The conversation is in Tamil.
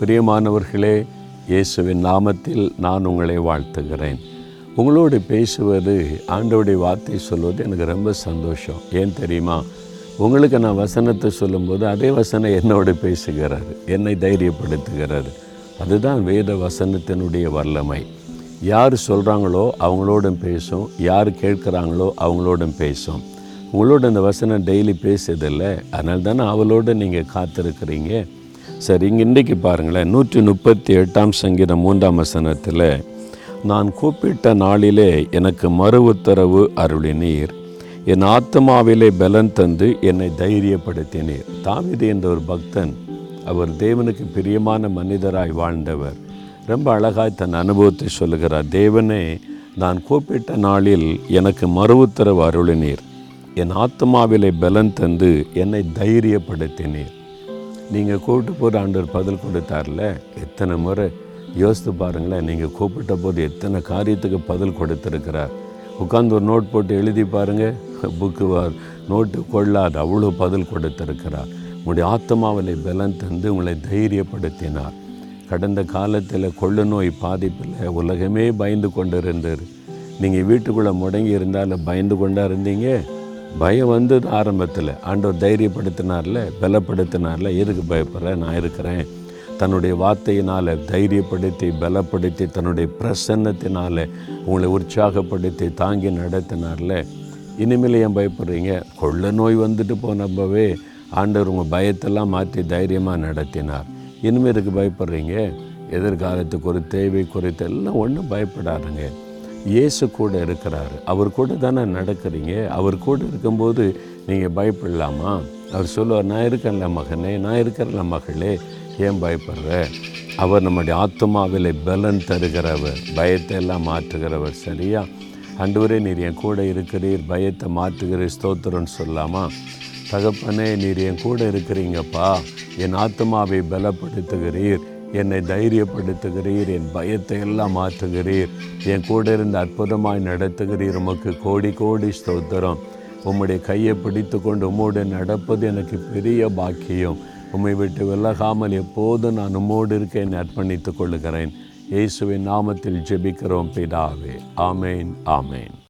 பிரியமானவர்களே இயேசுவின் நாமத்தில் நான் உங்களை வாழ்த்துகிறேன். உங்களோடு பேசுவது ஆண்டோடைய வார்த்தை சொல்வது எனக்கு ரொம்ப சந்தோஷம். ஏன் தெரியுமா? உங்களுக்கு நான் வசனத்தை சொல்லும்போது அதே வசனம் என்னோடு பேசுகிறாரு என்னை தைரியப்படுத்துகிறாரு. அதுதான் வேத வசனத்தினுடைய வல்லமை. யார் சொல்கிறாங்களோ அவங்களோடும் பேசும் யார் கேட்குறாங்களோ அவங்களோடும் பேசும். உங்களோட இந்த வசனம் டெய்லி பேசுதில்லை அதனால தானே அவளோடு நீங்கள் காத்திருக்கிறீங்க? சரி இங்கே இன்றைக்கி பாருங்களேன் நூற்றி முப்பத்தி எட்டாம் சங்கீதம் மூன்றாம் வசனத்தில் நான் கூப்பிட்ட நாளிலே எனக்கு மறு உத்தரவு அருளினீர். என் ஆத்மாவிலே பலன் தந்து என்னை தைரியப்படுத்தினீர். தாவிது என்ற ஒரு பக்தன் அவர் தேவனுக்கு பிரியமான மனிதராய் வாழ்ந்தவர். ரொம்ப அழகாய் தன் அனுபவத்தை சொல்லுகிறார் தேவனே நான் கூப்பிட்ட நாளில் எனக்கு மறு உத்தரவு அருளினீர். என் ஆத்மாவிலே பலன் தந்து என்னை தைரியப்படுத்தினீர். நீங்கள் கூப்பிட்டு போகிற ஆண்டவர் பதில் கொடுத்தார்ல? எத்தனை முறை? யோசித்து பாருங்களேன் நீங்கள் கூப்பிட்ட போது எத்தனை காரியத்துக்கு பதில் கொடுத்துருக்கிறார். உட்காந்து ஒரு நோட் போட்டு எழுதி பாருங்கள் புக்கு நோட்டு கொள்ளாது அவ்வளோ பதில் கொடுத்துருக்கிறார். உங்களுடைய ஆத்மாவிலை பலன் தந்து உங்களை தைரியப்படுத்தினார். கடந்த காலத்தில் கொள்ளு நோய் பாதிப்பில் உலகமே பயந்து கொண்டு இருந்தார் நீங்கள் வீட்டுக்குள்ளே முடங்கி இருந்தால் பயந்து கொண்டா இருந்தீங்க? பயம் வந்தது ஆரம்பத்தில். ஆண்டவர் தைரியப்படுத்தினார்ல பலப்படுத்தினார்ல எதுக்கு பயப்படுற? நான் இருக்கிறேன். தன்னுடைய வார்த்தையினால் தைரியப்படுத்தி பலப்படுத்தி தன்னுடைய பிரசன்னத்தினால் உங்களை உற்சாகப்படுத்தி தாங்கி நடத்தினார்ல. இனிமேல் ஏன் பயப்படுறீங்க? கொள்ள நோய் வந்துட்டு போனப்பவே ஆண்டவர் உங்கள் பயத்தெல்லாம் மாற்றி தைரியமாக நடத்தினார். இனிமேல் இதுக்கு பயப்படுறீங்க? எதிர்காலத்துக்கு குறித்து தேவை குறித்து எல்லாம் ஒன்றும் பயப்படாதுங்க. இயேசு கூட இருக்கிறாரு. அவர் கூட தானே நடக்கிறீங்க? அவர் கூட இருக்கும்போது நீங்கள் பயப்படலாமா? அவர் சொல்லுவார் நான் இருக்கேன்ல மகனே நான் இருக்கிறல மகளே ஏன் பயப்படுற? அவர் நம்முடைய ஆத்மாவிலே பலன் தருகிறவர் பயத்தை எல்லாம் மாற்றுகிறவர் சரியா? அன்றுவரே நீர் என் கூட இருக்கிறீர் பயத்தை மாற்றுகிறீர் ஸ்தோத்திரம்னு சொல்லாமா? தகப்பனே நீர் என் கூட இருக்கிறீங்கப்பா என் ஆத்மாவை பலப்படுத்துகிறீர் என்னை தைரியப்படுத்துகிறீர் என் பயத்தை எல்லாம் மாற்றுகிறீர் என் கூட இருந்து அற்புதமாய் நடத்துகிறீர். உமக்கு கோடி கோடி ஸ்தோத்திரம். உம்முடைய கையை பிடித்து கொண்டு உம்மோடு நடப்பது எனக்கு பெரிய பாக்கியம். உம்மை விட்டு விலகாமல் எப்போதும் நான் உம்மோடு இருக்க என்னை அர்ப்பணித்துக் கொள்ளுகிறேன். இயேசுவின் நாமத்தில் ஜெபிக்கிறோம் பிதாவே. ஆமேன் ஆமேன்.